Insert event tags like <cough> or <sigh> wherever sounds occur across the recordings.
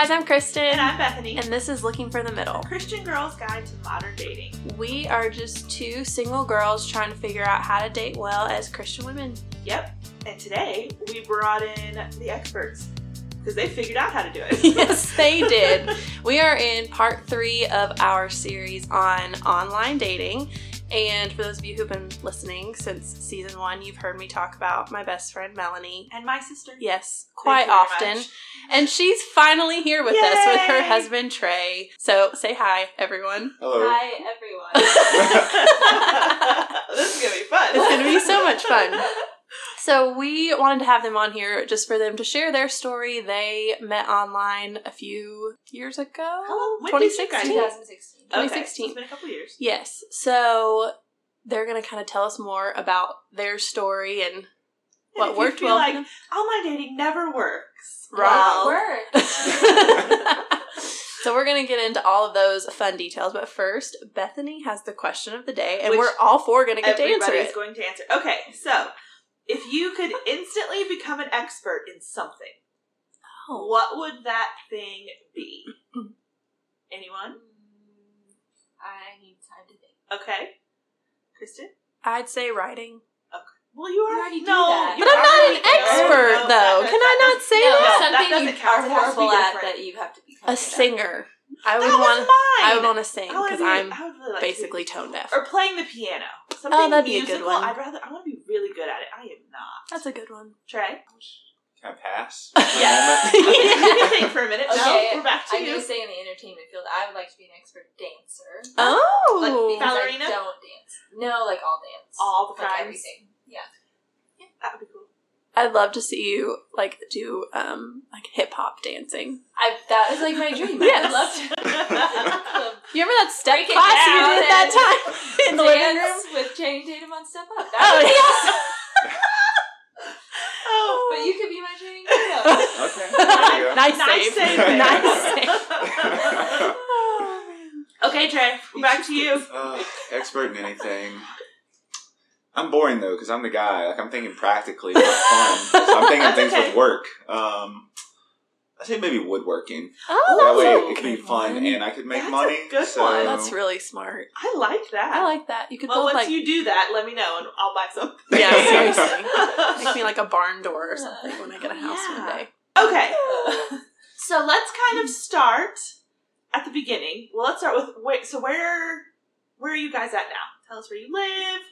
guys, I'm Kristen. And I'm Bethany. And this is Looking for the Middle. Christian Girl's Guide to Modern Dating. We are just two single girls trying to figure out how to date well as Christian women. Yep. And today we brought in the experts because they figured out how to do it. <laughs> yes, they did. we are in part three of our series on online dating. And for those of you who've been listening since season one, you've heard me talk about my best friend Melanie. And my sister. Yes, quite often. And she's finally here with us with her husband Trey. So say hi, everyone. Hello. Hi, everyone. <laughs> this is gonna be fun. It's gonna be so much fun. So we wanted to have them on here just for them to share their story. They met online a few years ago. How long- when did you guys- 2016. 2016. Okay, so it's been a couple years. Yes. So they're gonna kind of tell us more about their story and And what if you worked feel well. for like them. Oh, online dating never works. Right. Well, Work. <laughs> <laughs> so we're gonna get into all of those fun details, but first, Bethany has the question of the day, and Which we're all four gonna get to answer everybody's it. going to answer. Okay, so if you could instantly become an expert in something, Oh. what would that thing be? <clears throat> Anyone? I need time to think. Okay. Kristen? I'd say writing. Well, you You already already do know. that. But I'm not an expert, No, though. that- Can that I not say no, that? that something doesn't you count. are It has to be horrible at that you have to become A singer. I would That was want. mine. I would want to sing because be- I'm really like basically to tone deaf. or playing the piano. Oh, something Oh, that'd be a good one. I'd rather. I want to be really good at it. I am not. That's a good one. Trey. Oh, Can I pass? Yeah. <laughs> For a you moment? can <laughs> <laughs> think for a minute. Okay, no, we're back to I'm you. gonna say in the entertainment field, I would like to be an expert dancer. Oh, Like Because ballerina? I don't dance. No, like all dance. All the like kinds? everything. Yeah. That would be cool. I'd love to see you like do um like hip hop dancing. I that is like my dream. Yes. I would love to. You remember that step Break class you did at that time in the living room? with Channing Tatum on Step Up. That Oh, would be yes. Awesome. But you could be my Channing Tatum. <laughs> Okay. <laughs> There you go. nice, nice save. save. nice save. <laughs> okay, Trey. Back to you. Uh, expert in anything. I'm boring though because I'm the guy. Like I'm thinking practically, not fun. So I'm thinking That's things okay. with work. Um, I say maybe woodworking. Oh, that that's way a it could be fun one. and I could make That's a money. good so one. That's really smart. I like that. I like that. You could Well, build once like you do that, let me know and I'll buy some. <laughs> yeah, seriously, <laughs> make me like a barn door or something when I get a house one day. Okay, <laughs> so let's kind of start at the beginning. Well, let's start with wait. So where where are you guys at now? Tell us where you live.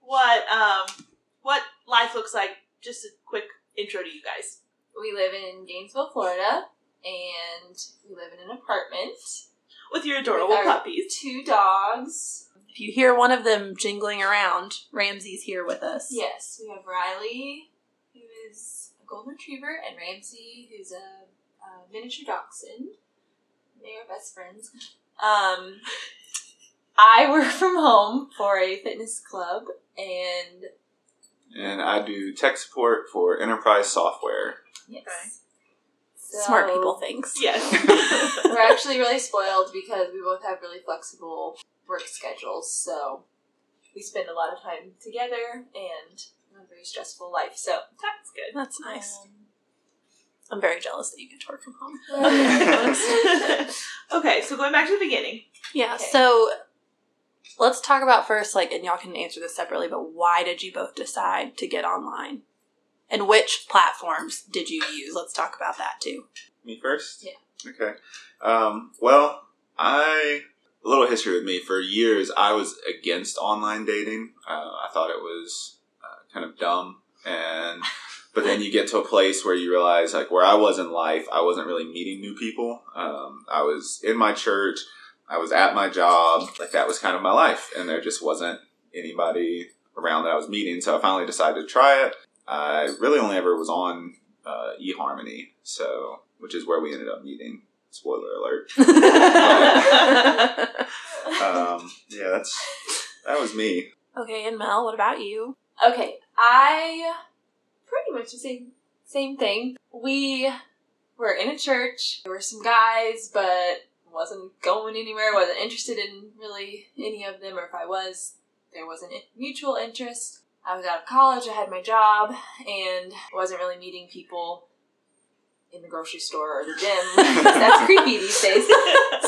What um what life looks like. Just a quick intro to you guys. We live in Gainesville, Florida, and we live in an apartment. With your adorable With our- puppies. Two dogs. If you hear one of them jingling around, Ramsey's here with us. Yes, we have Riley, who is a golden retriever, and Ramsey, who's a, a miniature dachshund. They are best friends. Um, <laughs> I work from home for a fitness club, and And I do tech support for enterprise software. Yes, Okay. So, Smart people things. <laughs> Yes. <laughs> We're actually really spoiled because we both have really flexible work schedules, so we spend a lot of time together and a very stressful life. So That's good. That's nice. um, I'm very jealous that you get to work from home. <laughs> okay, so going back to the beginning. Yeah, Okay. so let's talk about first, like, and y'all can answer this separately, but why did you both decide to get online? And which platforms did you use? Let's talk about that too. Me first? Yeah. Okay. Um, well, I a little history with me. For years, I was against online dating. Uh, I thought it was uh, kind of dumb, and but then you get to a place where you realize, like where I was in life, I wasn't really meeting new people. Um, I was in my church. I was at my job. Like that was kind of my life, and there just wasn't anybody around that I was meeting. So I finally decided to try it. I really only ever was on uh, eHarmony, so which is where we ended up meeting. Spoiler alert. <laughs> Um, yeah, that's that was me. okay, and Mel, what about you? Okay, I pretty much the same same thing. We were in a church. There were some guys, but wasn't going anywhere. wasn't interested in really any of them, or if I was, there wasn't mutual interest. I was out of college. I had my job, and wasn't really meeting people in the grocery store or the gym. that's <laughs> creepy these days.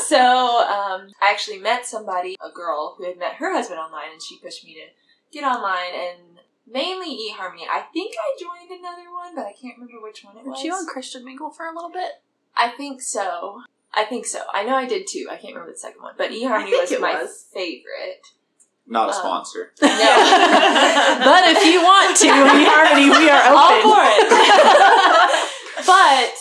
So um, I actually met somebody, a girl who had met her husband online, and she pushed me to get online and mainly eHarmony. I think I joined another one, but I can't remember which one it Were was. you on Christian Mingle for a little bit? I think so. I think so. I know I did too. I can't remember the second one, but eHarmony was my was. favorite. Not a Um, sponsor. <laughs> No. but if you want to, eHarmony, we are open. All open. for it. <laughs> but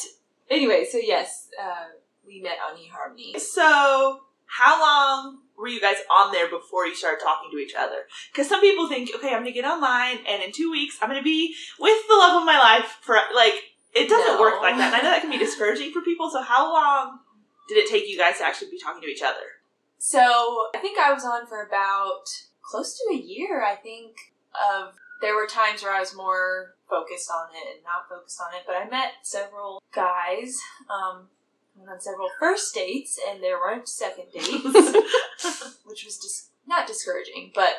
anyway, so yes, uh, we met on eHarmony. So, how long were you guys on there before you started talking to each other? Because some people think, okay, I'm going to get online, and in two weeks, I'm going to be with the love of my life for like. It doesn't No. work like that, and I know that can be discouraging for people. So, how long did it take you guys to actually be talking to each other? So I think I was on for about close to a year. I think of there were times where I was more focused on it and not focused on it, but I met several guys. Um, went on several first dates, and there weren't second dates, <laughs> which was just not discouraging, but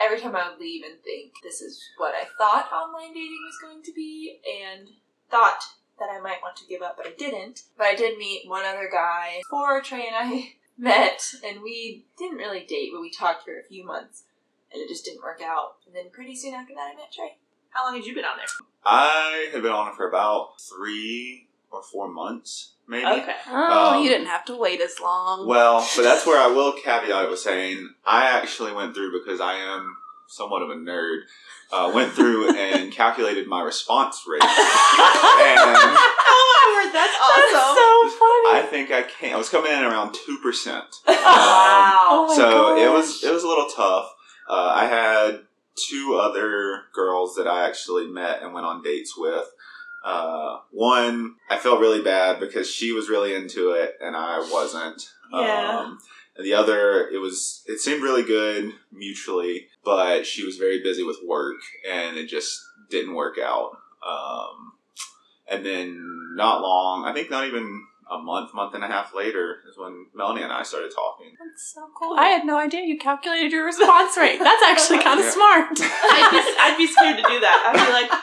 every time I would leave and think this is what I thought online dating was going to be, and thought that I might want to give up, but I didn't. But I did meet one other guy before Trey and I met, and we didn't really date, but we talked for a few months, and it just didn't work out. And then pretty soon after that, I met Trey. How long had you been on there? I had been on it for about three or four months, maybe. Okay. Oh, Um, you didn't have to wait as long. Well, but that's where I will caveat it with saying I actually went through because I am somewhat of a nerd. Uh, went through <laughs> and calculated my response rate. And <laughs> oh my word, that's awesome. so funny. I think I came. I was coming in around two percent. <laughs> wow. Oh my so it was it was a little tough. Uh, I had two other girls that I actually met and went on dates with. Uh, one I felt really bad because she was really into it and I wasn't. Yeah. Um, and the other, it was it seemed really good mutually, but she was very busy with work and it just didn't work out. Um, and then not long, I think not even a month, month and a half later is when Melanie and I started talking. That's so cool. I had no idea you calculated your response rate. That's actually kind of Yeah. smart. <laughs> I'd be, I'd be scared to do that. I'd be like, 0.23%.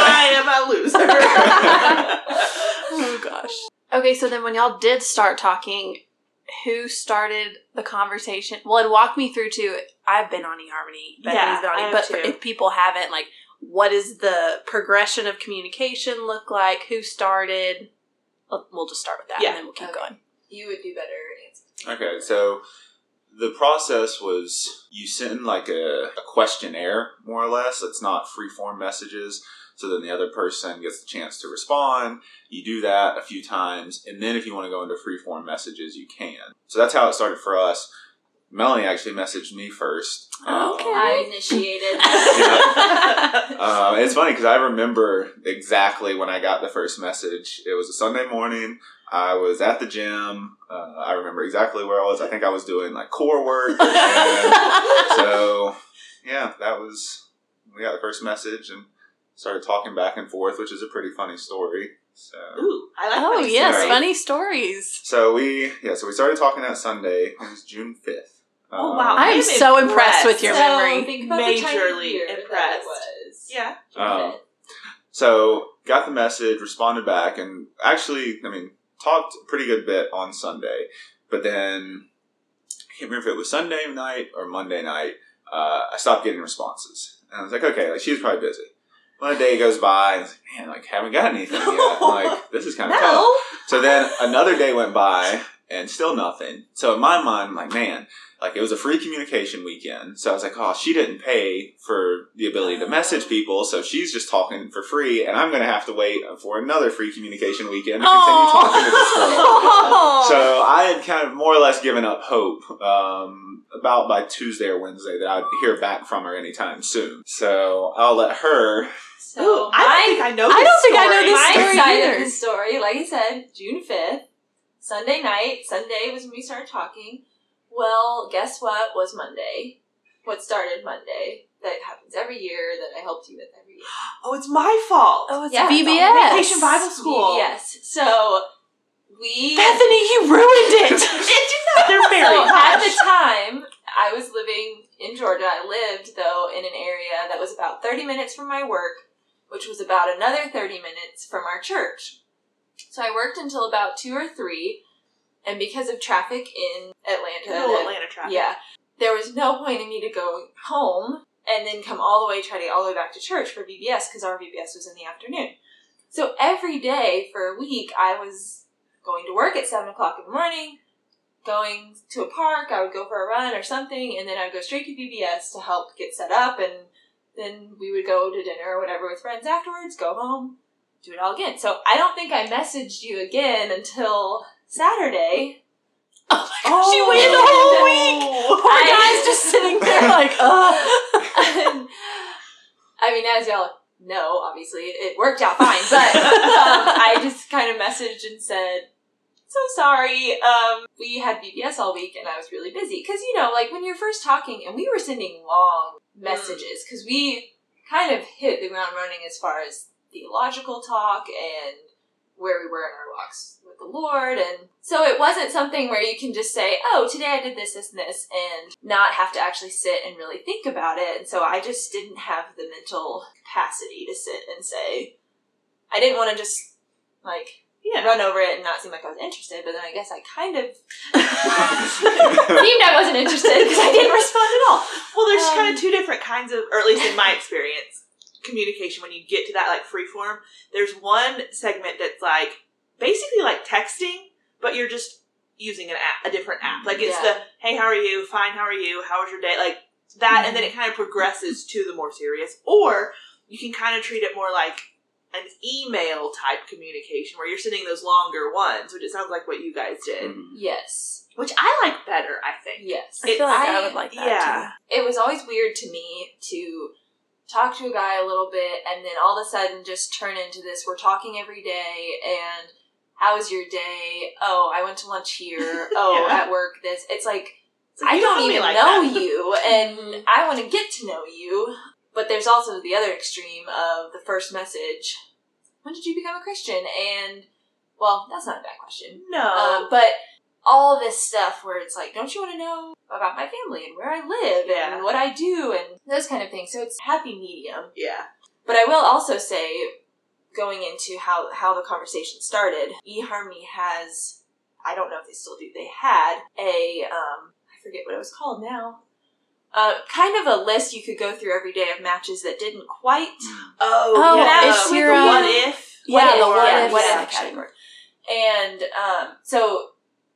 I am a loser. <laughs> oh gosh. Okay, so then when y'all did start talking, who started the conversation? Well, and walk me through to. I've been on eHarmony, Bethany's Yeah, been on I have but too. if people haven't, like, what does the progression of communication look like? Who started? We'll we'll just start with that, Yeah. and then we'll keep Okay. going. You would do better. Okay, so the process was you send like a, a questionnaire, more or less. It's not free form messages. So then the other person gets the chance to respond. You do that a few times, and then if you want to go into free form messages, you can. So that's how it started for us. Melanie actually messaged me first. Um, Okay. I initiated. <laughs> <laughs> Uh, it's funny because I remember exactly when I got the first message. It was a Sunday morning. I was at the gym. Uh, I remember exactly where I was. I think I was doing like core work. <laughs> So, yeah, that was, we got the first message and started talking back and forth, which is a pretty funny story. So, Ooh, I like oh funny yes, stories. funny stories. so we, yeah, so we started talking that Sunday. It was June 5th. Oh, wow. I am I'm so impressed impressed. with your so memory. think about the time of Majorly year impressed. was. Yeah. Um, So got the message, responded back, and actually, I mean, talked a pretty good bit on Sunday. But then, I can't remember if it was Sunday night or Monday night. Uh, I stopped getting responses, and I was like, okay, like she was probably busy. A day goes by, and I was like, man, like haven't got anything yet. I'm <laughs> like, this is kind of tough. So then another day went by and still nothing. So in my mind, I'm like, man, like it was a free communication weekend. So I was like, oh, she didn't pay for the ability to message people. So she's just talking for free. And I'm going to have to wait for another free communication weekend to continue talking to this girl. <laughs> So I had kind of more or less given up hope um, about by Tuesday or Wednesday that I'd hear back from her anytime soon. So I'll let her. So Ooh, I don't think I know I this don't think I know story. this my story side either. of the story, like I said, June fifth, Sunday night. Sunday was when we started talking. Well, guess what was Monday? What started Monday? That happens every year. That I helped you with every year. <gasps> Oh, it's my fault. oh, it's Yeah, VBS. Vacation Bible School. Yes. So we Bethany, you ruined it. It <laughs> did not. They're married. So at the time, I was living in Georgia. I lived though in an area that was about thirty minutes from my work, which was about another 30 minutes from our church. So I worked until about 2 or 3, and because of traffic in Atlanta, Atlanta traffic. yeah, there was no point in me to go home and then come all the way, try to get all the way back to church for VBS because our VBS was in the afternoon. So every day for a week, I was going to work at 7 o'clock in the morning, going to a park, I would go for a run or something, and then I would go straight to VBS to help get set up, and then we would go to dinner or whatever with friends afterwards, go home, do it all again. So I don't think I messaged you again until Saturday. Oh my gosh, she waited the whole week. Poor I- guy's just sitting there <laughs> like, oh. I mean, as y'all know, obviously it worked out fine, but <laughs> um, I just kind of messaged and said, "So sorry, um, we had VBS all week and I was really busy." Because you know, like when you're first talking, and we were sending long messages because we kind of hit the ground running as far as theological talk and where we were in our walks with the Lord. And so it wasn't something where you can just say, oh, today I did this, this, and this, and not have to actually sit and really think about it. And so I just didn't have the mental capacity to sit and say, I didn't want to just like Yeah. run over it and not seem like I was interested, but then I guess I kind of <laughs> seemed I wasn't interested because I didn't respond at all. Well, there's Um, kind of two different kinds of, or at least in my <laughs> experience, communication when you get to that like free form. There's one segment that's like basically like texting, but you're just using an app, a different app. Like it's Yeah. the hey, how are you? Fine, how are you? How was your day? Like that, and then it kind of progresses to the more serious. Or you can kind of treat it more like an email type communication where you're sending those longer ones, which it sounds like what you guys did, Mhm. Yes. which I like better. I think. Yes. I feel like I, I- would like that Yeah. it was always weird to me to talk to a guy a little bit and then all of a sudden just turn into this we're talking every day and how was your day? Oh i went to lunch here. <laughs> Oh Yeah. at work this. It's like It's like, i don't me even like know that. you <laughs> and i want to get to know you. But there's also the other extreme of the first message when did you become a christian? And well that's not a bad question. No. um, but all this stuff where it's like, don't you want to know about my family and where I live Yeah. and what I do and those kind of things. So it's happy medium. yeah. But I will also say, going into how how the conversation started, eHarmony has, I don't know if they still do, they had a, um, I forget what it was called now. Uh, kind of a list you could go through every day of matches that didn't quite <gasps> Oh, Oh, yeah. it's With your, the what if. Yeah, what the if, what yeah, if what if category. And um, so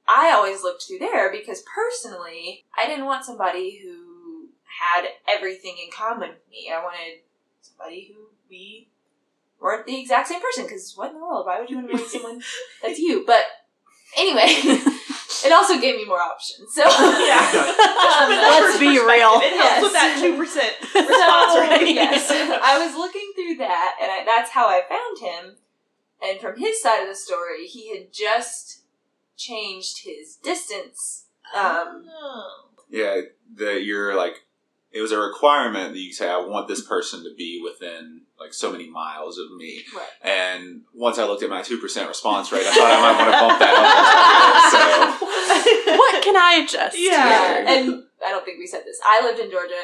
I always looked through there because personally, I didn't want somebody who had everything in common with me. I wanted somebody who we weren't the exact same person. Because what in the world? Why would you want to marry someone <laughs> that's you? But anyway, <laughs> it also gave me more options. So <laughs> Yeah. Um, let's be real. It helps Yes. with that two percent response So, rate. yes, I was looking through that, and I, that's how I found him. And from his side of the story, he had just changed his distance. Um, Yeah, that you're like, it was a requirement that you say, I want this person to be within like so many miles of me. right. And once I looked at my 2% response rate, I thought I might want to bump that up. So, <laughs> what can I adjust? Yeah. here? And I don't think we said this. I lived in Georgia.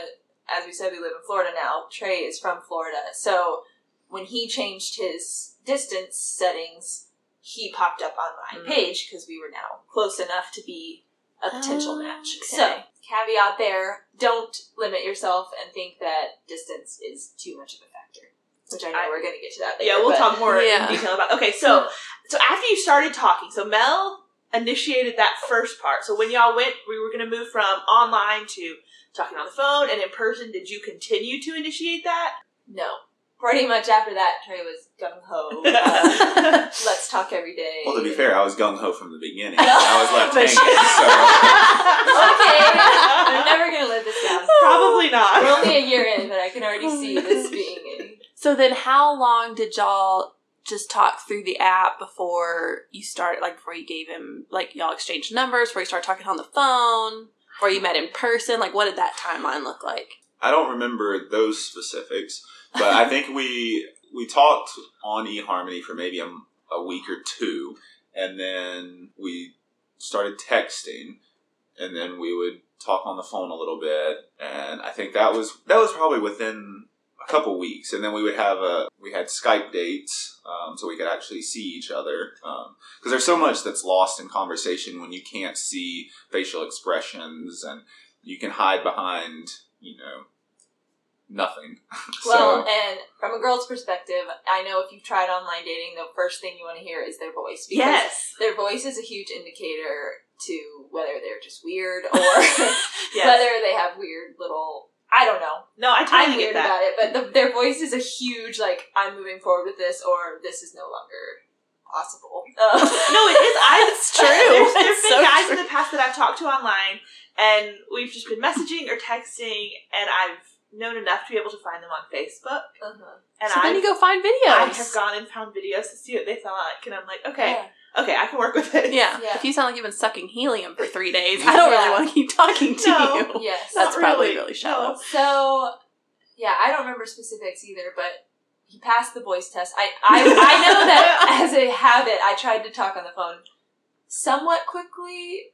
As we said, we live in Florida now. Trey is from Florida. So when he changed his distance settings, he popped up on my Mm. page because we were now close enough to be a potential match. Okay. So, caveat there don't limit yourself and think that distance is too much of a factor. Which I know I- we're going to get to that later. yeah, we'll but- talk more Yeah. in detail about. Okay, so so after you started talking, so Mel initiated that first part. So when y'all went, we were going to move from online to talking on the phone and in person. Did you continue to initiate that? No. Pretty much after that, Trey was gung ho. <laughs> Uh, let's talk every day. well, to be fair, I was gung ho from the beginning. <laughs> I was left hanging. So. okay, I'm never gonna live this down. Probably not. We're only a year in, but I can already see this being a. So then, how long did y'all just talk through the app before you started? Like before you gave him, like y'all exchanged numbers, before you started talking on the phone, before you met in person. Like, what did that timeline look like? I don't remember those specifics, but I think we we talked on eHarmony for maybe a, a week or two, and then we started texting, and then we would talk on the phone a little bit, and I think that was that was probably within a couple weeks, and then we would have a we had Skype dates, um, so we could actually see each other. Because there's so much that's lost in conversation when you can't see facial expressions, and you can hide behind you know nothing. <laughs> Well, so, and from a girl's perspective, I know if you've tried online dating, the first thing you want to hear is their voice. Because Yes. Their voice is a huge indicator to whether they're just weird or <laughs> <laughs> Yes. whether they have weird little. I don't know. no, I I'm totally weird that. about it, but the, their voice is a huge like I'm moving forward with this or this is no longer possible. Uh, No, it is. I, It's true. There's, there's It's been so guys true. in the past that I've talked to online, and we've just been messaging or texting, and I've known enough to be able to find them on Facebook. uh-huh. And so then I've, you go find videos. I have gone and found videos to see what they sound like, and I'm like, okay, okay, I can work with it. Yeah. Yeah. If you sound like you've been sucking helium for three days, <laughs> I don't really want to keep talking to No. you. <laughs> Yes. That's Not probably really. really shallow. So, yeah, I don't remember specifics either, but he passed the voice test. I, I, <laughs> I know that as a habit, I tried to talk on the phone somewhat quickly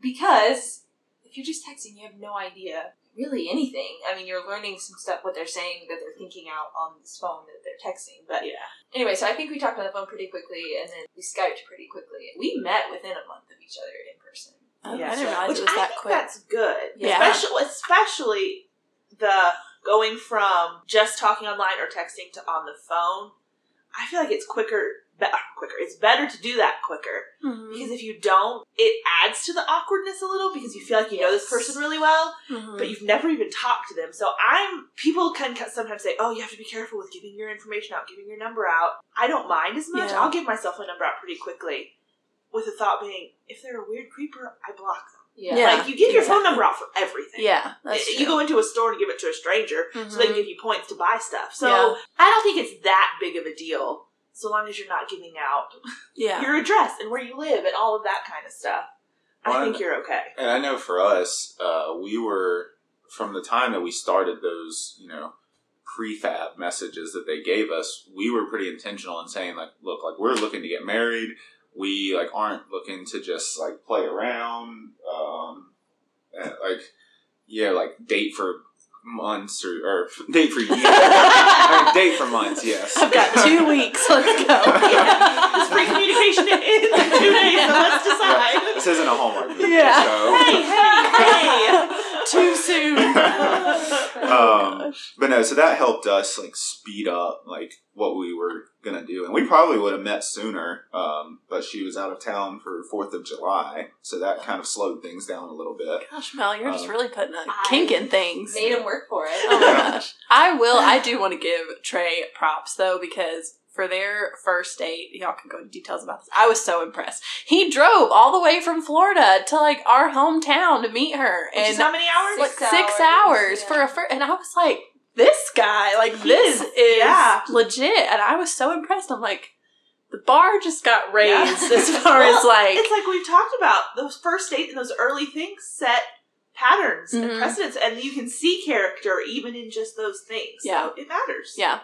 because if you're just texting, you have no idea really anything. I mean, you're learning some stuff, what they're saying that they're thinking out on this phone that they're texting. But Yeah. anyway, so I think we talked on the phone pretty quickly and then we Skyped pretty quickly. We met within a month of each other in person. Oh, Yeah. I didn't realize Which it was I that think quick. that's good. Yeah. Especially, especially the going from just talking online or texting to on the phone. I feel like it's quicker, be- quicker. It's better to do that quicker Mhm. because if you don't, it adds to the awkwardness a little because you feel like you know this person really well, Mhm. but you've never even talked to them. So I'm people can sometimes say, "Oh, you have to be careful with giving your information out, giving your number out." I don't mind as much. Yeah. I'll give myself a number out pretty quickly, with the thought being, if they're a weird creeper, I block them. Yeah. Yeah. like you give your phone number out for everything. yeah, that's you true. go into a store and give it to a stranger, so they can Mhm. give you points to buy stuff. So Yeah. I don't think it's that big of a deal, so long as you're not giving out yeah. your address and where you live and all of that kind of stuff. I Well, think you're okay. And I know for us, uh, we were from the time that we started those, you know, prefab messages that they gave us, we were pretty intentional in saying like, look, like we're looking to get married. We like aren't looking to just like play around, um, and, like yeah, like date for months or, or <laughs> date for years. <laughs> I mean, date for months, yes. I've got two <laughs> weeks. Let's go. Yeah. This free communication ends in two days, so let's decide. This isn't a Hallmark movie, Yeah. so Hey, hey, hey! Too soon. <laughs> um, but no, so that helped us like speed up like what we were gonna do, and we probably would have met sooner. Um, but she was out of town for Fourth of July, so that kind of slowed things down a little bit. Gosh, Mel, you're just Um, really putting a I kink in things. Made him work for it. Oh my gosh. I will. I do want to give Trey props though because for their first date, y'all can go into details about this. I was so impressed. He drove all the way from Florida to like our hometown to meet her, Which is and how many hours? like Six six, hours, hours, yeah. for a first. And I was like, this guy, like He this is- is yeah. legit. And I was so impressed. I'm like, the bar just got raised Yeah. as <laughs> far as like. it's like we've talked about those first dates and those early things set patterns and Mhm. precedents, and you can see character even in just those things. Yeah. so it matters. Yeah.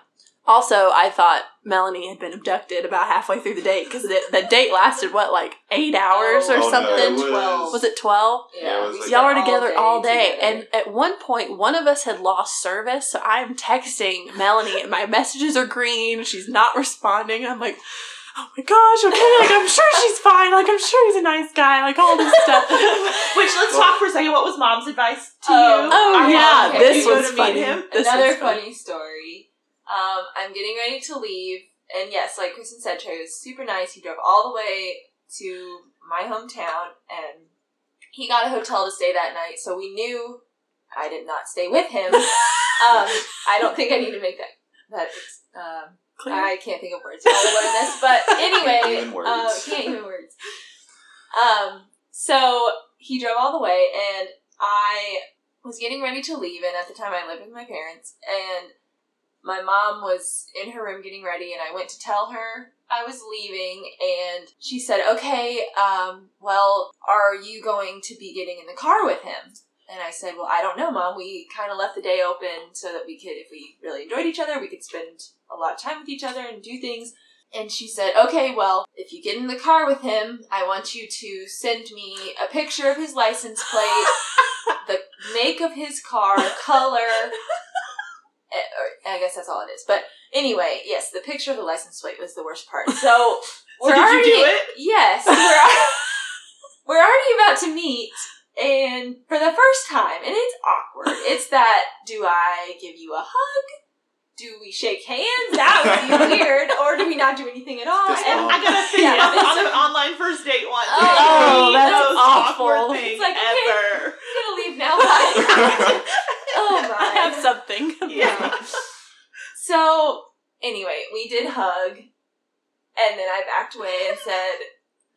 Also, I thought Melanie had been abducted about halfway through the date because the, the date lasted what, like eight hours or Oh, no, something. it was- Twelve. was it twelve? Yeah, it was like- Y'all were spent together all day, together. and at one point, one of us had lost service. So I'm texting Melanie, and my messages are green. She's not responding. I'm like, oh my gosh, okay, like I'm <laughs> sure she's fine. Like I'm sure he's a nice guy. Like all this stuff. <laughs> Which let's talk for a second. What was mom's advice to Oh. you? Oh, Our yeah, mom, okay. this you go was to meet funny. him? This Another was funny. funny story. Um, I'm getting ready to leave, and yes, like Kristen said, Trey was super nice. He drove all the way to my hometown, and he got a hotel to stay that night. So we knew I did not stay with him. <laughs> um, I don't think I need to make that. That um, Clear. I can't think of words. Know learn this, but <laughs> anyway, Even words. Uh, can't even words. Um, so he drove all the way, and I was getting ready to leave, and at the time I lived with my parents, and my mom was in her room getting ready, and I went to tell her I was leaving, and she said, "Okay, um, well, are you going to be getting in the car with him?" And I said, "Well, I don't know, mom. We kind of left the day open so that we could, if we really enjoyed each other, we could spend a lot of time with each other and do things." And she said, "Okay, well, if you get in the car with him, I want you to send me a picture of his license plate, <laughs> the make of his car, color, Eh, I guess that's all it is. But anyway, yes, the picture of the license plate was the worst part. So <laughs> So we're did already you do it? yes, <laughs> we're, we're already about to meet, and for the first time, and it's awkward. It's that do I give you a hug? Do we shake hands? That would be <laughs> weird. Or do we not do anything at all? And I got a thing Yeah. on, an online first date once. Oh, the that's most awful. It's like, okay. ever. I'm gonna leave now. Bye. Oh <laughs> my! I have something. <laughs> Yeah. So anyway, we did hug, and then I backed away and said,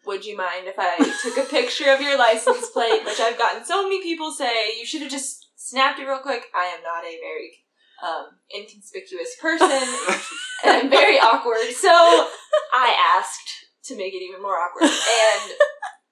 "Would you mind if I took a picture of your license plate?" Which I've gotten so many people say you should have just snapped it real quick. I am not a very um, inconspicuous person, <laughs> and I'm very awkward. So I asked to make it even more awkward, and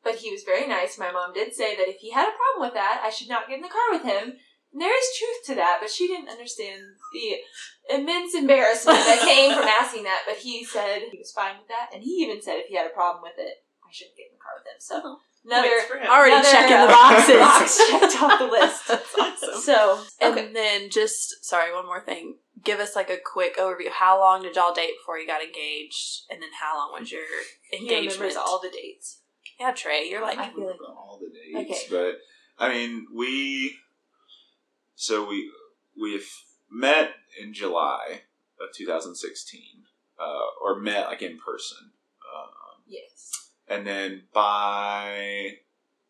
but he was very nice. My mom did say that if he had a problem with that, I should not get in the car with him. And there is truth to that, but she didn't understand the immense embarrassment that came from asking that. But he said he was fine with that, and he even said if he had a problem with it, I shouldn't get in the car with him. So oh, another Points for him. Already another, checking the <laughs> boxes. box checked off the list. <laughs> That's awesome. So And okay. then just sorry, one more thing. Give us like a quick overview. How long did y'all date before you got engaged? And then how long was your engagement? remembers all the dates. yeah, Trey, you're like I feel like all the dates, Okay. but I mean, we so we we've met in July of 2016, uh, or met like in person, um, yes. and then by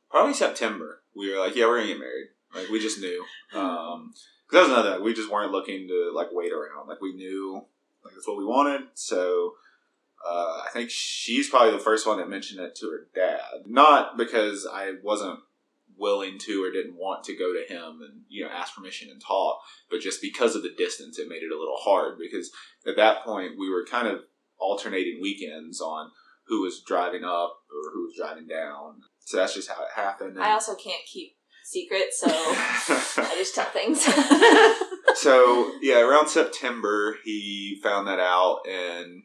probably September, we were like, yeah, we're gonna get married. Like we just knew, um, because that was another. We just weren't looking to like wait around. Like we knew, like that's what we wanted. So uh, I think she's probably the first one that mentioned it to her dad. Not because I wasn't willing to or didn't want to go to him and you know ask permission and talk, but just because of the distance, it made it a little hard. Because at that point, we were kind of alternating weekends on who was driving up or who was driving down. So that's just how it happened. I also can't keep secrets, so I just tell things. <laughs> <laughs> so yeah, around September he found that out, and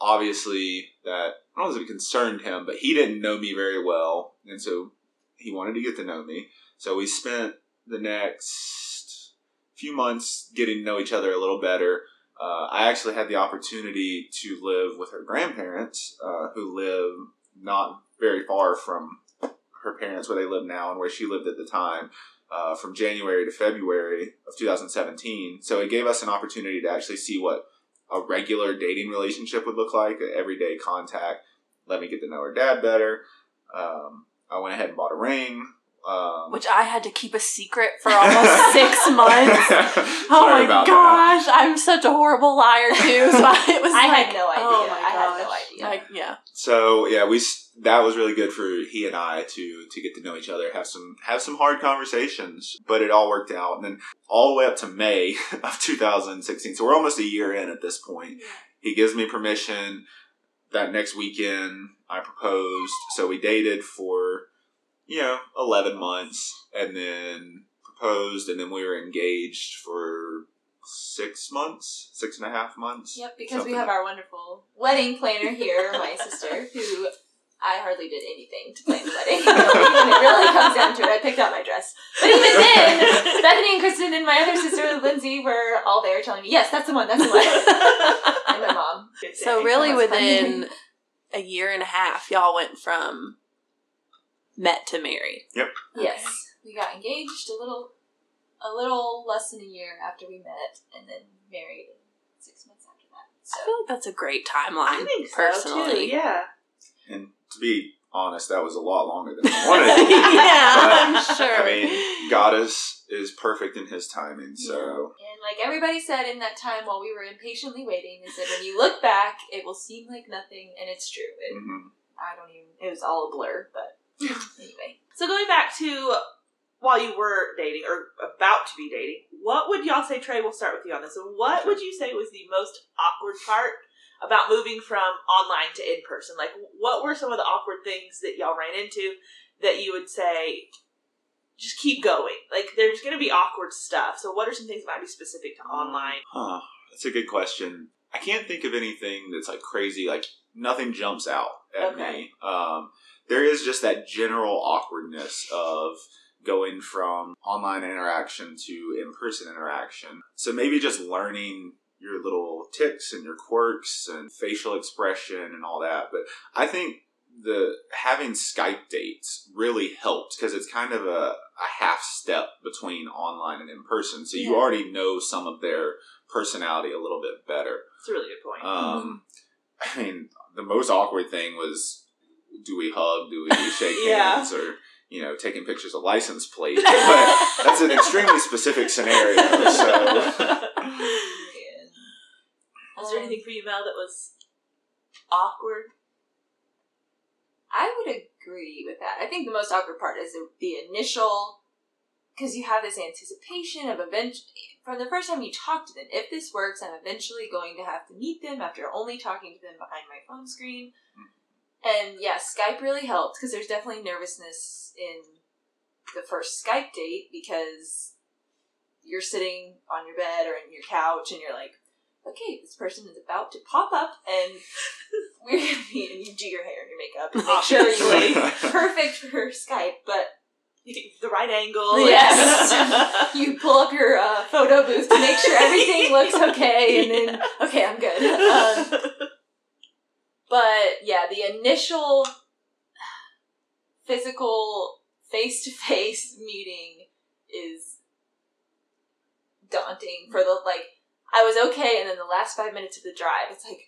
obviously that I don't know if it concerned him, but he didn't know me very well, and so he wanted to get to know me. So we spent the next few months getting to know each other a little better. Uh, I actually had the opportunity to live with her grandparents, uh, who live not very far from her parents where they live now and where she lived at the time uh, from January to February of 2017. So it gave us an opportunity to actually see what a regular dating relationship would look like, everyday contact. Let me get to know her dad better. Um, I went ahead and bought a ring. Um, Which I had to keep a secret for almost <laughs> six months. <laughs> Oh Sorry my about that. gosh, I'm such a horrible liar too. So I, it was <laughs> I like, had no idea. Oh my I had no gosh. idea. Like, yeah. So yeah, we that was really good for he and I to to get to know each other, have some have some hard conversations, but it all worked out. And then all the way up to May of 2016, so we're almost a year in at this point. He gives me permission. That next weekend, I proposed. So we dated for you know 11 months, and then proposed, and then we were engaged for six months, six and a half months. Yep, because we have our wonderful wedding planner here, my sister, <laughs> who I hardly did anything to plan the wedding. <laughs> when it really comes down to it, I picked out my dress. But even then, <laughs> Bethany and Kristen and my other sister, Lindsay, were all there telling me, yes, that's the one, that's the one. and my mom. So really, That was within a year and a half, y'all went from met to married. Yep. Yes. We got engaged a little a little less than a year after we met and then married six months after that. I feel like that's a great timeline. I think so personally. too. Yeah. And to be honest, that was a lot longer than I <laughs> wanted. it to be. yeah, But, I'm sure. I mean, God is is perfect in His timing. So And like everybody said in that time while we were impatiently waiting, they said when you look back, it will seem like nothing, and it's true. It, mhm. I don't even. It was all a blur, but <laughs> anyway. So going back to while you were dating or about to be dating, what would y'all say, Trey? We'll start with you on this. one. What would you say was the most awkward part about moving from online to in person? Like, what were some of the awkward things that y'all ran into that you would say, just keep going? Like, there's going to be awkward stuff. So, what are some things that might be specific to online? Huh. That's a good question. I can't think of anything that's like crazy. Like nothing jumps out at Okay. me. Um, there is just that general awkwardness of going from online interaction to in person interaction. So maybe just learning your little ticks and your quirks and facial expression and all that. But I think the having Skype dates really helped because it's kind of a, a half step between online and in person. So you already know some of their personality a little bit better. It's a really good point. Um, I mean, the most awkward thing was do we hug? Do we <laughs> shake Yeah. hands? Or, you know, taking pictures of license plates. <laughs> But that's an extremely specific scenario. So, <laughs> anything for you, that was awkward? I would agree with that. I think the most awkward part is the, the initial, because you have this anticipation of eventually, from the first time you talk to them, if this works, I'm eventually going to have to meet them after only talking to them behind my phone screen. And yeah, Skype really helped because there's definitely nervousness in the first Skype date because you're sitting on your bed or in your couch and you're like, okay, this person is about to pop up and <laughs> we're gonna be, and you do your hair and your makeup and make sure you look perfect for Skype, but <laughs> the right angle. Yes. <laughs> you pull up your uh, photo booth to make sure everything looks okay, and then okay, I'm good. Um, but yeah, the initial physical face to face meeting is daunting for the like. I was okay, and then the last five minutes of the drive, it's like,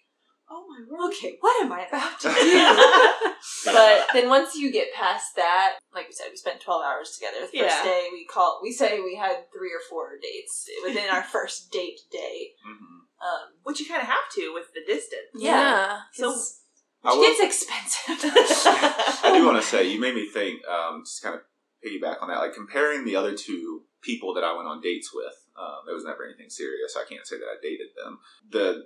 oh my word, okay, what am I about to do? <laughs> but then once you get past that, like we said, we spent twelve hours together. The first Yeah. day we call, we say we had three or four dates within our <laughs> first date day. Mhm. Um, Which you kind of have to with the distance. yeah, So- 'cause I it gets expensive. <laughs> I do want to say, you made me think, um, just kind of piggyback on that, like comparing the other two people that I went on dates with. Um, there was never anything serious. I can't say that I dated them. The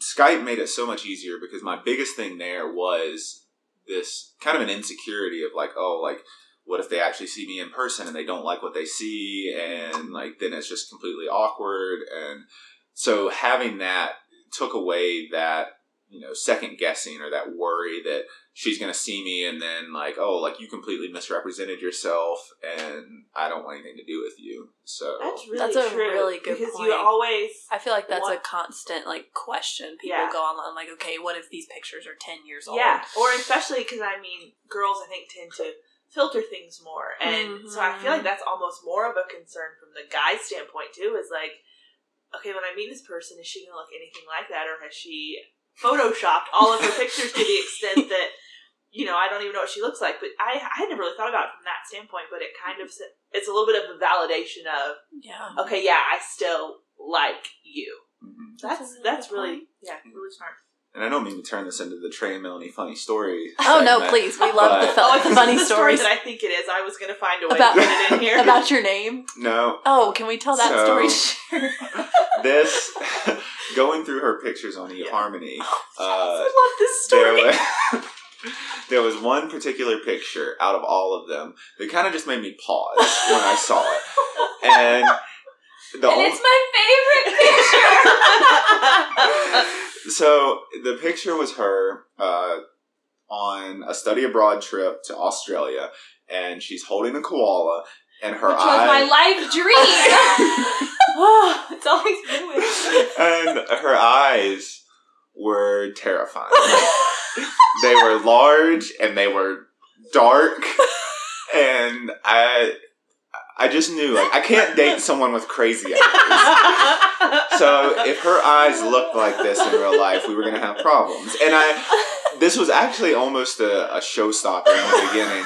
Skype made it so much easier because my biggest thing there was this kind of an insecurity of like, oh, like, what if they actually see me in person and they don't like what they see? And like, then it's just completely awkward. And so having that took away that, you know, second guessing or that worry that she's gonna see me and then like oh like you completely misrepresented yourself and I don't want anything to do with you. So That's really That's a true. really good because point. you always I feel like that's a constant like question people Yeah. go online like, okay, what if these pictures are ten years old? yeah, or especially because I mean, girls I think tend to filter things more, and so I feel like Mhm. that's almost more of a concern from the guy's standpoint too. Is like, okay, when I meet this person, is she gonna look anything like that, or has she photoshopped all of her pictures to the extent <laughs> that you know I don't even know what she looks like? But I I had never really thought about it from that standpoint, but it kind of, it's a little bit of a validation of yeah. okay, yeah, I still like you. mhm. That's That's really that's really yeah, really smart. and I don't mean to turn this into the Trey and Melanie funny story. <laughs> Oh no, please, we love the But- Oh, if this funny story stories that I think it is, I was going to find a way About- to get it in here. <laughs> about your name. No, Oh, can we tell that So- story? <laughs> Sure. this going through her pictures on Yeah. eHarmony. I Uh, love this story. was, there was one particular picture out of all of them that kind of just made me pause when I saw it, and the and only, it's my favorite picture. <laughs> so the picture was her uh, on a study abroad trip to Australia, and she's holding a koala, and her Which was my life dream. <laughs> <laughs> oh, it's always been with and her eyes were terrifying. <laughs> they were large and they were dark, and I. I just knew, like, I can't date someone with crazy eyes. So if her eyes looked like this in real life, we were gonna have problems. And I, this was actually almost a, a showstopper in the beginning.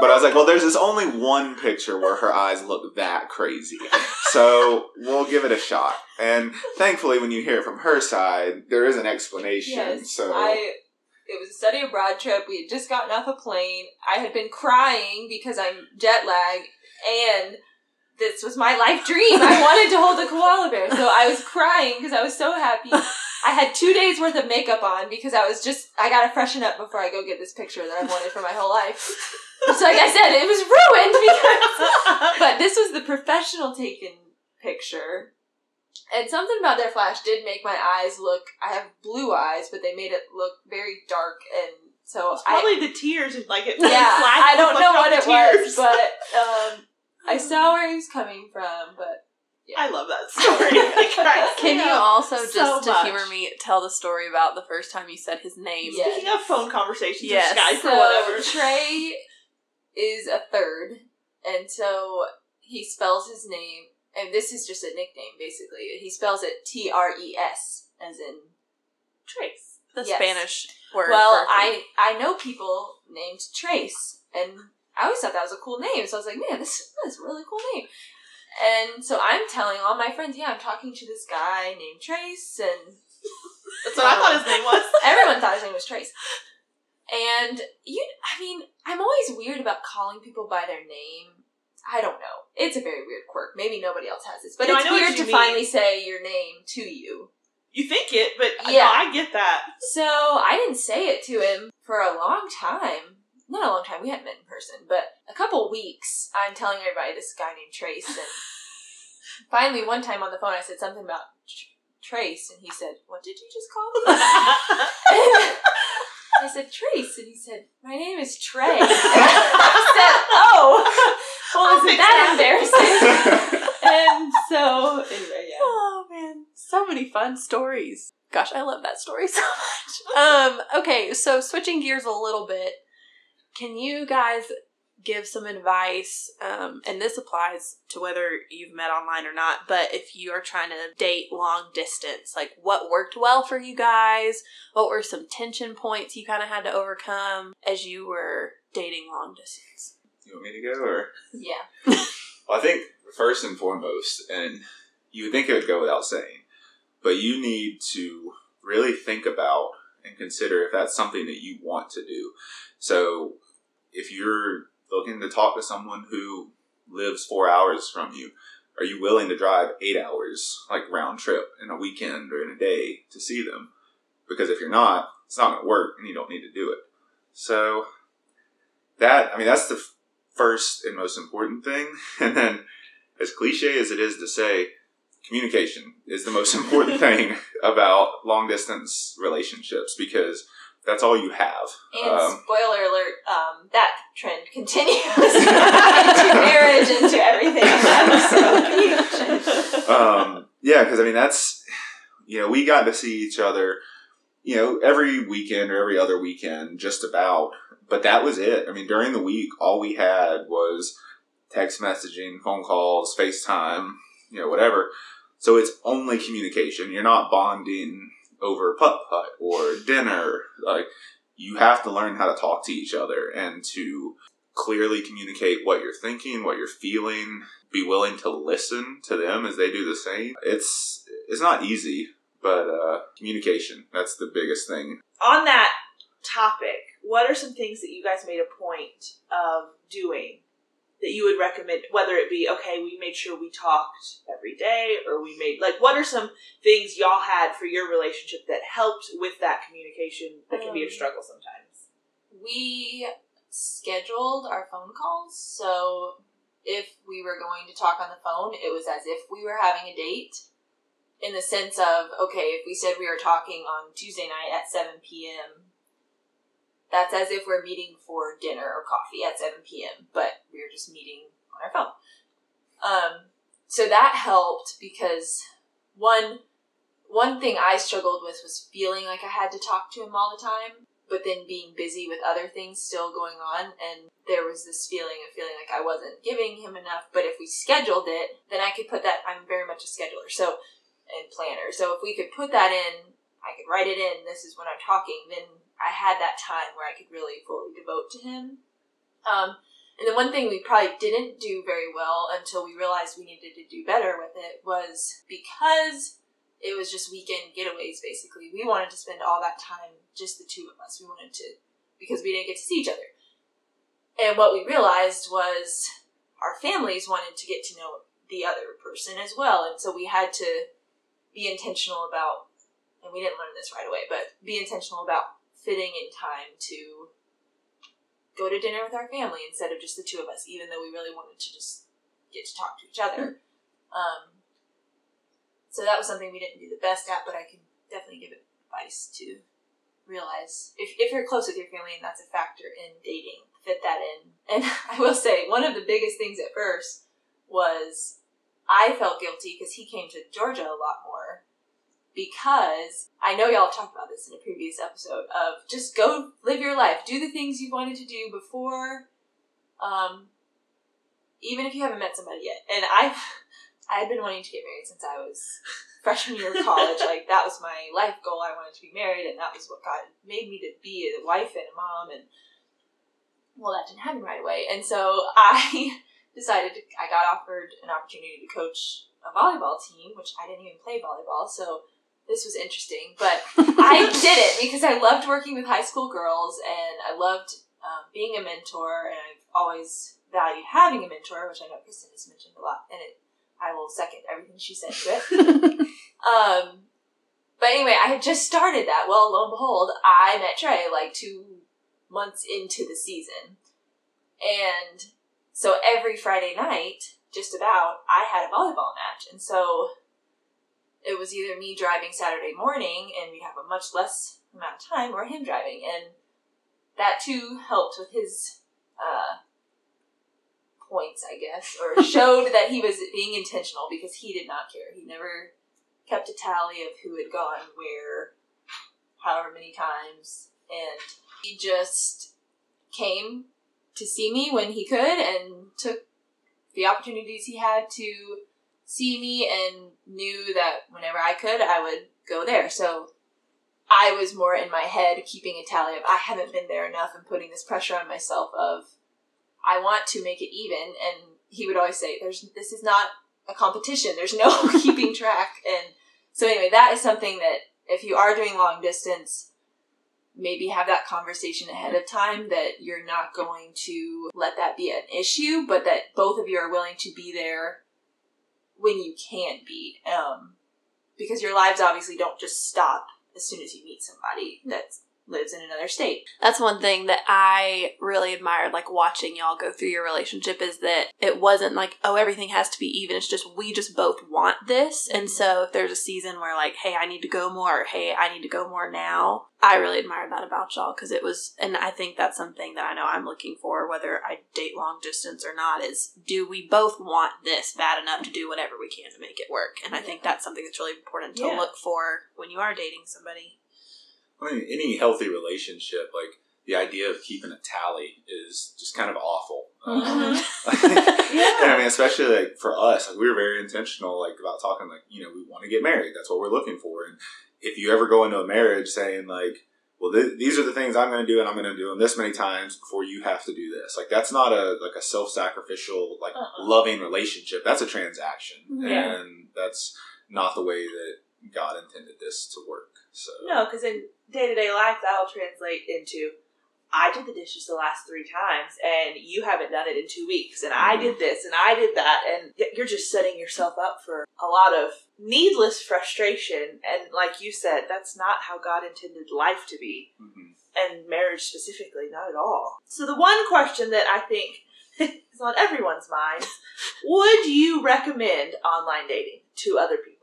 But I was like, well, there's this only one picture where her eyes look that crazy. So we'll give it a shot. And thankfully, when you hear it from her side, there is an explanation. Yes, so I. It was a study abroad trip. We had just gotten off a plane. I had been crying because I'm jet lag and this was my life dream. I wanted to hold a koala bear, so I was crying because I was so happy. I had two days worth of makeup on because I was just I gotta freshen up before I go get this picture that I've wanted for my whole life. So like I said, it was ruined because <laughs> but this was the professional taken picture. And something about their flash did make my eyes look. I have blue eyes, but they made it look very dark, and so It's I probably the tears, like it. yeah, I don't know what it tears. was, but um, I saw where he was coming from, but I love that story. <laughs> It Can you also so just to much. humor me tell the story about the first time you said his name? Yeah. Speaking of phone conversations Yes. or Skype so or whatever. Trey <laughs> is a third, and so he spells his name, and this is just a nickname basically. He spells it T R E S, as in Trace. The Yes. Spanish word. Well, for- I I know people named Trace, and I always thought that was a cool name. So I was like, man, this, this is a really cool name. And so I'm telling all my friends, yeah, I'm talking to this guy named Trace, and <laughs> That's what I thought his name was. <laughs> everyone thought his name was Trace. And you, I mean, I'm always weird about calling people by their name. I don't know. It's a very weird quirk. Maybe nobody else has this, but No, it's weird to mean. finally say your name to you. You think it, but Yeah. no, I get that. So I didn't say it to him for a long time. Not a long time. We hadn't met in person, but a couple weeks. I'm telling everybody this guy named Trace, and <laughs> finally one time on the phone, I said something about Tr- Trace, and he said, "What did you just call me?" <laughs> <laughs> I said Trace, and he said, "My name is Trey." I said, "Oh, well, isn't that that." embarrassing?" and so anyway, yeah. Oh man, so many fun stories. Gosh, I love that story so much. Um, okay, so switching gears a little bit, can you guys give some advice? Um, and this applies to whether you've met online or not, but if you are trying to date long distance, like what worked well for you guys? What were some tension points you kind of had to overcome as you were dating long distance? You want me to go or? Yeah. Well, I think first and foremost, and you would think it would go without saying, but you need to really think about and consider if that's something that you want to do. So, if you're looking to talk to someone who lives four hours from you, are you willing to drive eight hours, like round trip, in a weekend or in a day to see them? Because if you're not, it's not going to work and you don't need to do it. So, that, I mean, that's the first and most important thing. <laughs> And then, as cliche as it is to say, communication is the most <laughs> important thing about long distance relationships because that's all you have. And Um, spoiler alert, um, that trend continues <laughs> <laughs> into marriage, and into everything. so <laughs> um, yeah, because I mean that's you know we got to see each other, you know, every weekend or every other weekend, just about. But that was it. I mean, during the week, all we had was text messaging, phone calls, FaceTime, you know, whatever. So it's only communication. You're not bonding over putt putt or dinner. Like you have to learn how to talk to each other and to clearly communicate what you're thinking, what you're feeling, be willing to listen to them as they do the same. It's it's not easy, but uh, communication that's the biggest thing. On that topic, what are some things that you guys made a point of doing that you would recommend? Whether it be okay, we made sure we talked every day, or we made like what are some things y'all had for your relationship that helped with that communication that can be a Um, struggle sometimes. We scheduled our phone calls, so if we were going to talk on the phone, it was as if we were having a date. In the sense of, okay, if we said we were talking on Tuesday night at 7 p.m., that's as if we're meeting for dinner or coffee at 7 p.m., but we were just meeting on our phone. Um, so that helped because one one thing I struggled with was feeling like I had to talk to him all the time, but then being busy with other things still going on, and there was this feeling of feeling like I wasn't giving him enough. But if we scheduled it, then I could put that. I'm very much a scheduler, so and planner. So if we could put that in, I could write it in. This is when I'm talking. Then I had that time where I could really fully devote to him. Um, and the one thing we probably didn't do very well until we realized we needed to do better with it was because it was just weekend getaways basically. We wanted to spend all that time just the two of us. We wanted to because we didn't get to see each other. And what we realized was our families wanted to get to know the other person as well, and so we had to be intentional about and we didn't learn this right away, but be intentional about fitting in time to go to dinner with our family instead of just the two of us, even though we really wanted to just get to talk to each other. Um, so that was something we didn't do the best at, but I can definitely give advice to realize if, if you're close with your family and that's a factor in dating, fit that in. <laughs> And I will say, one of the biggest things at first was I felt guilty because he came to Georgia a lot more. Because I know y'all talked about this in a previous episode of just go live your life, do the things you wanted to do before, um, even if you haven't met somebody yet. And I, <laughs> I had been wanting to get married since I was <laughs> freshman year of college. like that was my life goal. I wanted to be married, and that was what God made me to be a wife and a mom. And well, that didn't happen right away. And so I <laughs> decided to, I got offered an opportunity to coach a volleyball team, which I didn't even play volleyball. So this was interesting, but <laughs> I did it because I loved working with high school girls and I loved um, being a mentor, and I've always valued having a mentor, which I know Kristen has mentioned a lot, and it, I will second everything she said to it. <laughs> um, but anyway, I had just started that. Well, lo and behold, I met Trey like two months into the season, and so every Friday night, just about, I had a volleyball match, and so it was either me driving Saturday morning, and we'd have a much less amount of time, or him driving, and that too helped with his uh, points, I guess, or <laughs> showed that he was being intentional because he did not care. He never kept a tally of who had gone where, however many times, and he just came to see me when he could and took the opportunities he had to see me and knew that whenever I could, I would go there. So I was more in my head keeping a tally of I haven't been there enough and putting this pressure on myself of I want to make it even and he would always say there's this is not a competition. There's no <laughs> keeping track and so anyway, that is something that if you are doing long distance, maybe have that conversation ahead of time that you're not going to let that be an issue, but that both of you are willing to be there when you can be. Um, because your lives obviously don't just stop as soon as you meet somebody that lives in another state. That's one thing that I really admired, like watching y'all go through your relationship, is that it wasn't like, oh, everything has to be even. It's just we just both want this. And mm-hmm. so if there's a season where, like, hey, I need to go more, or hey, I need to go more now, I really admired that about y'all because it was, and I think that's something that I know I'm looking for, whether I date long distance or not, is do we both want this bad enough to do whatever we can to make it work? And I think that's something that's really important to Yeah. look for when you are dating somebody. I mean, any healthy relationship, like the idea of keeping a tally is just kind of awful. Mhm. <laughs> Yeah. and I mean, especially like for us, like we were very intentional, like about talking, like you know, we want to get married. That's what we're looking for. And if you ever go into a marriage saying like, well, th- these are the things I'm going to do, and I'm going to do them this many times before you have to do this. Like that's not a like a self sacrificial, like Uh-uh. loving relationship. That's a transaction, Yeah. and that's not the way that God intended this to work. So No, because in day to day life, that'll translate into I did the dishes the last three times, and you haven't done it in two weeks, and I did this, and I did that, and you're just setting yourself up for a lot of needless frustration. And like you said, that's not how God intended life to be, mhm. and marriage specifically, not at all. So, the one question that I think <laughs> is on everyone's minds would you recommend online dating to other people?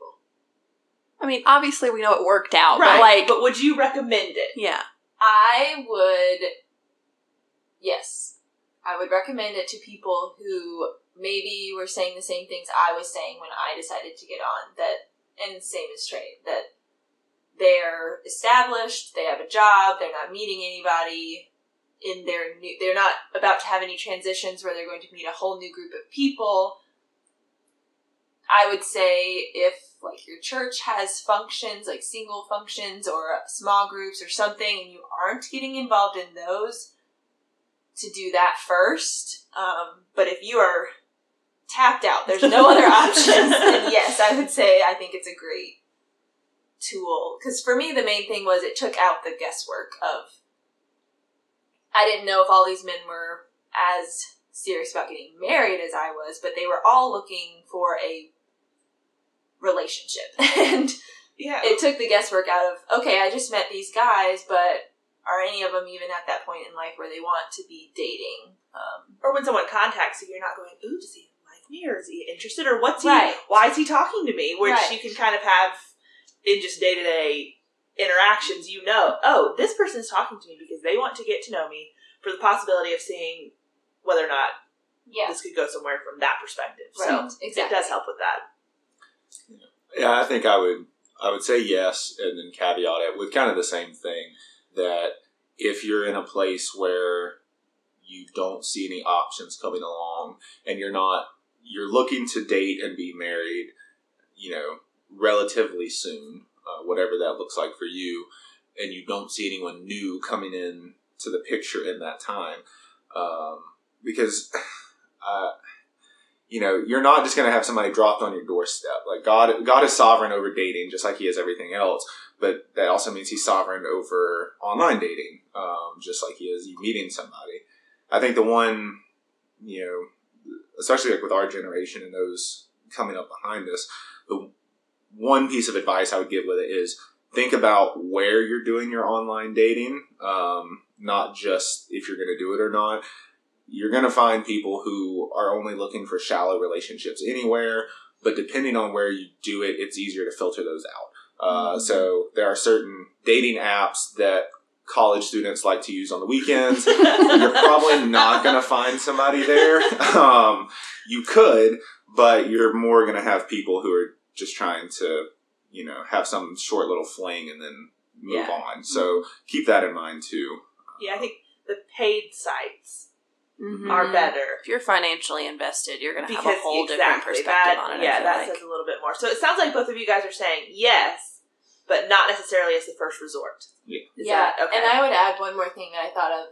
I mean, obviously we know it worked out, Right. but like, but would you recommend it? yeah. I would, yes, I would recommend it to people who maybe were saying the same things I was saying when I decided to get on. That and same as Trey that they're established, they have a job, they're not meeting anybody in their new. They're not about to have any transitions where they're going to meet a whole new group of people. I would say if like your church has functions like single functions or small groups or something and you aren't getting involved in those to do that first um, but if you are tapped out there's no other <laughs> options then yes i would say i think it's a great tool. Because for me the main thing was it took out the guesswork of i didn't know if all these men were as serious about getting married as i was but they were all looking for a relationship <laughs> and Yeah. it took the guesswork out of okay i just met these guys but are any of them even at that point in life where they want to be dating um, or when someone contacts you, you're not going, "Ooh, does he like me, or is he interested, or what's he? Right. Why is he talking to me?" Which Right. you can kind of have in just day to day interactions. You know, oh, this person is talking to me because they want to get to know me for the possibility of seeing whether or not Yeah. this could go somewhere from that perspective. Right. So exactly. it does help with that. Yeah, I think I would I would say yes and then caveat it with kind of the same thing that if you're in a place where you don't see any options coming along and you're not you're looking to date and be married, you know, relatively soon, uh, whatever that looks like for you, and you don't see anyone new coming in to the picture in that time, um, because. <sighs> Uh, you know, you're not just going to have somebody dropped on your doorstep. Like God, God is sovereign over dating, just like He is everything else. But that also means He's sovereign over online dating, um, just like He is meeting somebody. I think the one, you know, especially like with our generation and those coming up behind us, the one piece of advice I would give with it is think about where you're doing your online dating, um, not just if you're going to do it or not you're going to find people who are only looking for shallow relationships anywhere, but depending on where you do it, it's easier to filter those out. Uh, Mm-hmm. So there are certain dating apps that college students like to use on the weekends. <laughs> You're probably not going to find somebody there. Um, you could, but you're more going to have people who are just trying to, you know, have some short little fling and then move Yeah. on. So keep that in mind too. yeah, I think the paid sites Mhm. are better. If you're financially invested, you're going to have a whole different perspective that, on it. Yeah, that like. says a little bit more. So it sounds like both of you guys are saying yes, but not necessarily as the first resort. Is yeah, that okay? and I would add one more thing that I thought of.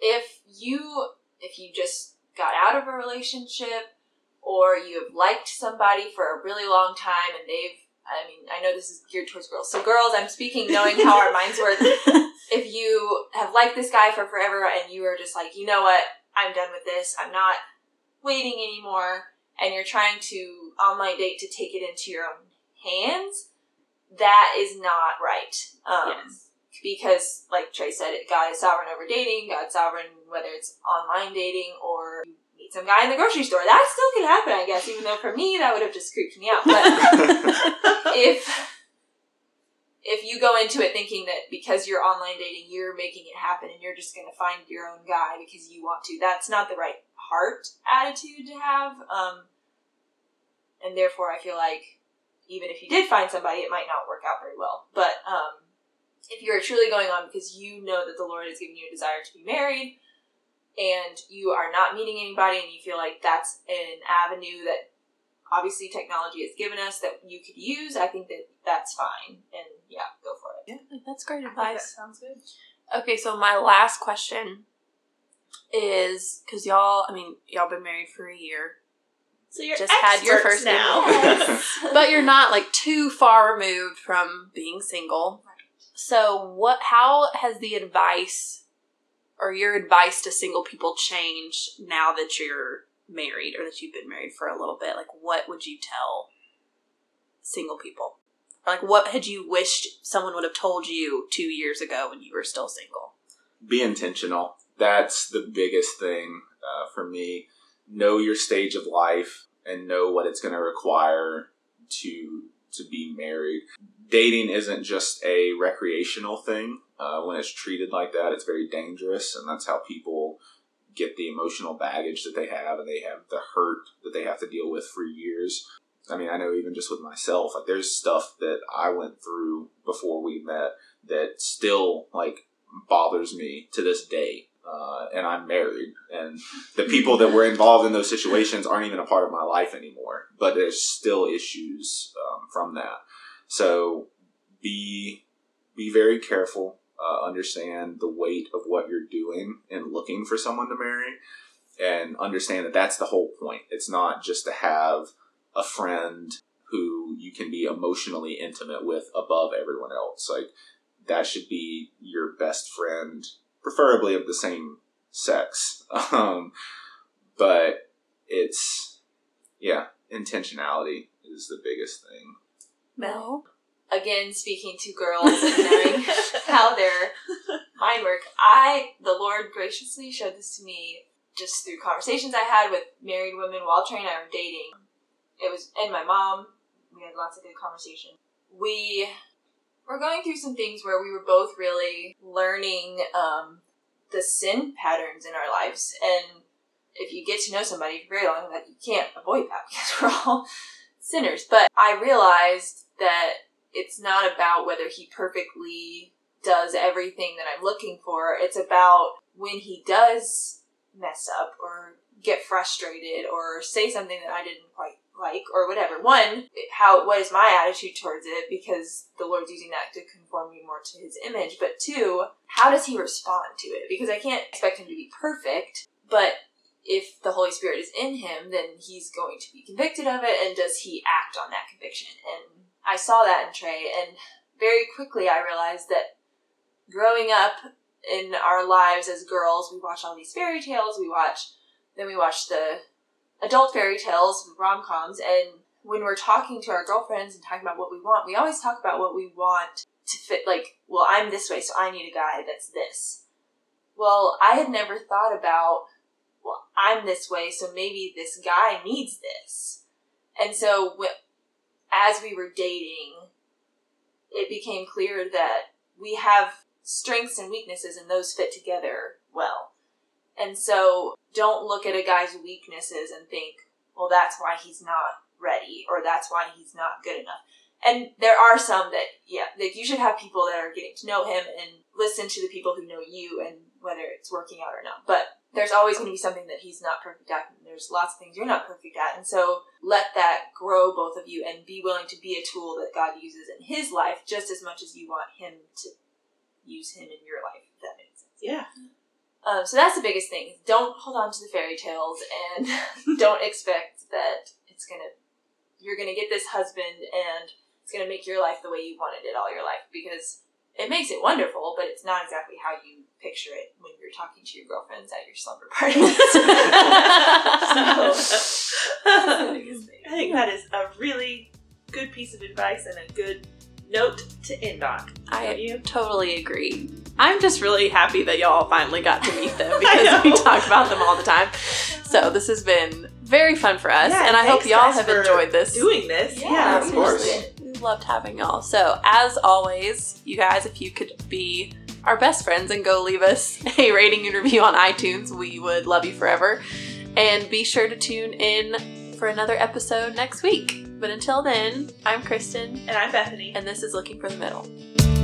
If you if you just got out of a relationship or you have liked somebody for a really long time and they've I mean, I know this is geared towards girls. So girls, I'm speaking knowing how our minds work. <laughs> If you have liked this guy for forever and you are just like, you know what, I'm done with this. I'm not waiting anymore and you're trying to online date to take it into your own hands, that is not right. Um, yes. because like Trey said, God is sovereign over dating. God's sovereign whether it's online dating or you meet some guy in the grocery store. That still could happen, I guess. Even though for me that would have just creeped me out. But <laughs> if if you go into it thinking that because you're online dating, you're making it happen and you're just going to find your own guy because you want to, that's not the right heart attitude to have. Um, and therefore, I feel like even if you did find somebody, it might not work out very well. But um, if you're truly going on because you know that the Lord has given you a desire to be married and you are not meeting anybody and you feel like that's an avenue that obviously technology has given us that you could use, I think that that's fine. And yeah, go for it. Yeah, that's great I think that advice. sounds good. Okay, so my last question is because y'all, I mean, y'all been married for a year, So you're Just had your first now. Yes. <laughs> but you're not like too far removed from being single. So, what? How has the advice or your advice to single people changed now that you're married or that you've been married for a little bit? Like, what would you tell single people? Like, what had you wished someone would have told you two years ago when you were still single? be intentional. That's the biggest thing uh, for me. Know your stage of life and know what it's going to require to to be married. Dating isn't just a recreational thing. Uh, when it's treated like that, it's very dangerous, and that's how people get the emotional baggage that they have, and they have the hurt that they have to deal with for years. I mean, I know even just with myself, like there's stuff that I went through before we met that still like bothers me to this day. Uh, and I'm married, and the people that were involved in those situations aren't even a part of my life anymore. But there's still issues um, from that. So be be very careful. Uh, understand the weight of what you're doing and looking for someone to marry, and understand that that's the whole point. It's not just to have a friend who you can be emotionally intimate with above everyone else. Like that should be your best friend, preferably of the same sex. <laughs> Um, but it's yeah, intentionality is the biggest thing. No. Again, speaking to girls and knowing <laughs> how their mind work, I the Lord graciously showed this to me just through conversations I had with married women while Trey and I were dating. It was and my mom. We had lots of good conversation. We were going through some things where we were both really learning um, the sin patterns in our lives, and if you get to know somebody for very long, that you can't avoid that <laughs> because we're all sinners. But I realized that it's not about whether he perfectly does everything that I'm looking for. It's about when he does mess up or get frustrated or say something that I didn't quite like or whatever. One, how what is my attitude towards it because the Lord's using that to conform me more to his image. But two, how does he respond to it? Because I can't expect him to be perfect, but if the Holy Spirit is in him, then he's going to be convicted of it and does he act on that conviction? And I saw that in Trey and very quickly I realized that growing up in our lives as girls, we watch all these fairy tales, we watch then we watch the adult fairy tales, and rom coms, and when we're talking to our girlfriends and talking about what we want, we always talk about what we want to fit. Like, well, I'm this way, so I need a guy that's this. Well, I had never thought about, well, I'm this way, so maybe this guy needs this. And so, as we were dating, it became clear that we have strengths and weaknesses, and those fit together well. And so don't look at a guy's weaknesses and think, well, that's why he's not ready or that's why he's not good enough. And there are some that, yeah, like you should have people that are getting to know him and listen to the people who know you and whether it's working out or not. But there's always going to be something that he's not perfect at. And there's lots of things you're not perfect at. And so let that grow both of you and be willing to be a tool that God uses in his life just as much as you want him to use him in your life, if that makes sense. Yeah. Um, so that's the biggest thing. Don't hold on to the fairy tales and <laughs> don't expect that it's gonna you're gonna get this husband and it's gonna make your life the way you wanted it all your life because it makes it wonderful, but it's not exactly how you picture it when you're talking to your girlfriends at your slumber <laughs> parties. so, <laughs> I think that is a really good piece of advice and a good note to end on. I you? totally agree. I'm just really happy that y'all finally got to meet them <laughs> because we talk about them all the time. So this has been very fun for us, yeah, and I hope y'all have enjoyed this. Doing this, yeah, yeah of course. We loved having y'all. So as always, you guys, if you could be our best friends and go leave us <laughs> a rating and review on iTunes, we would love you forever. And be sure to tune in for another episode next week. But until then, I'm Kristen. And I'm Bethany. And this is Looking for the Middle.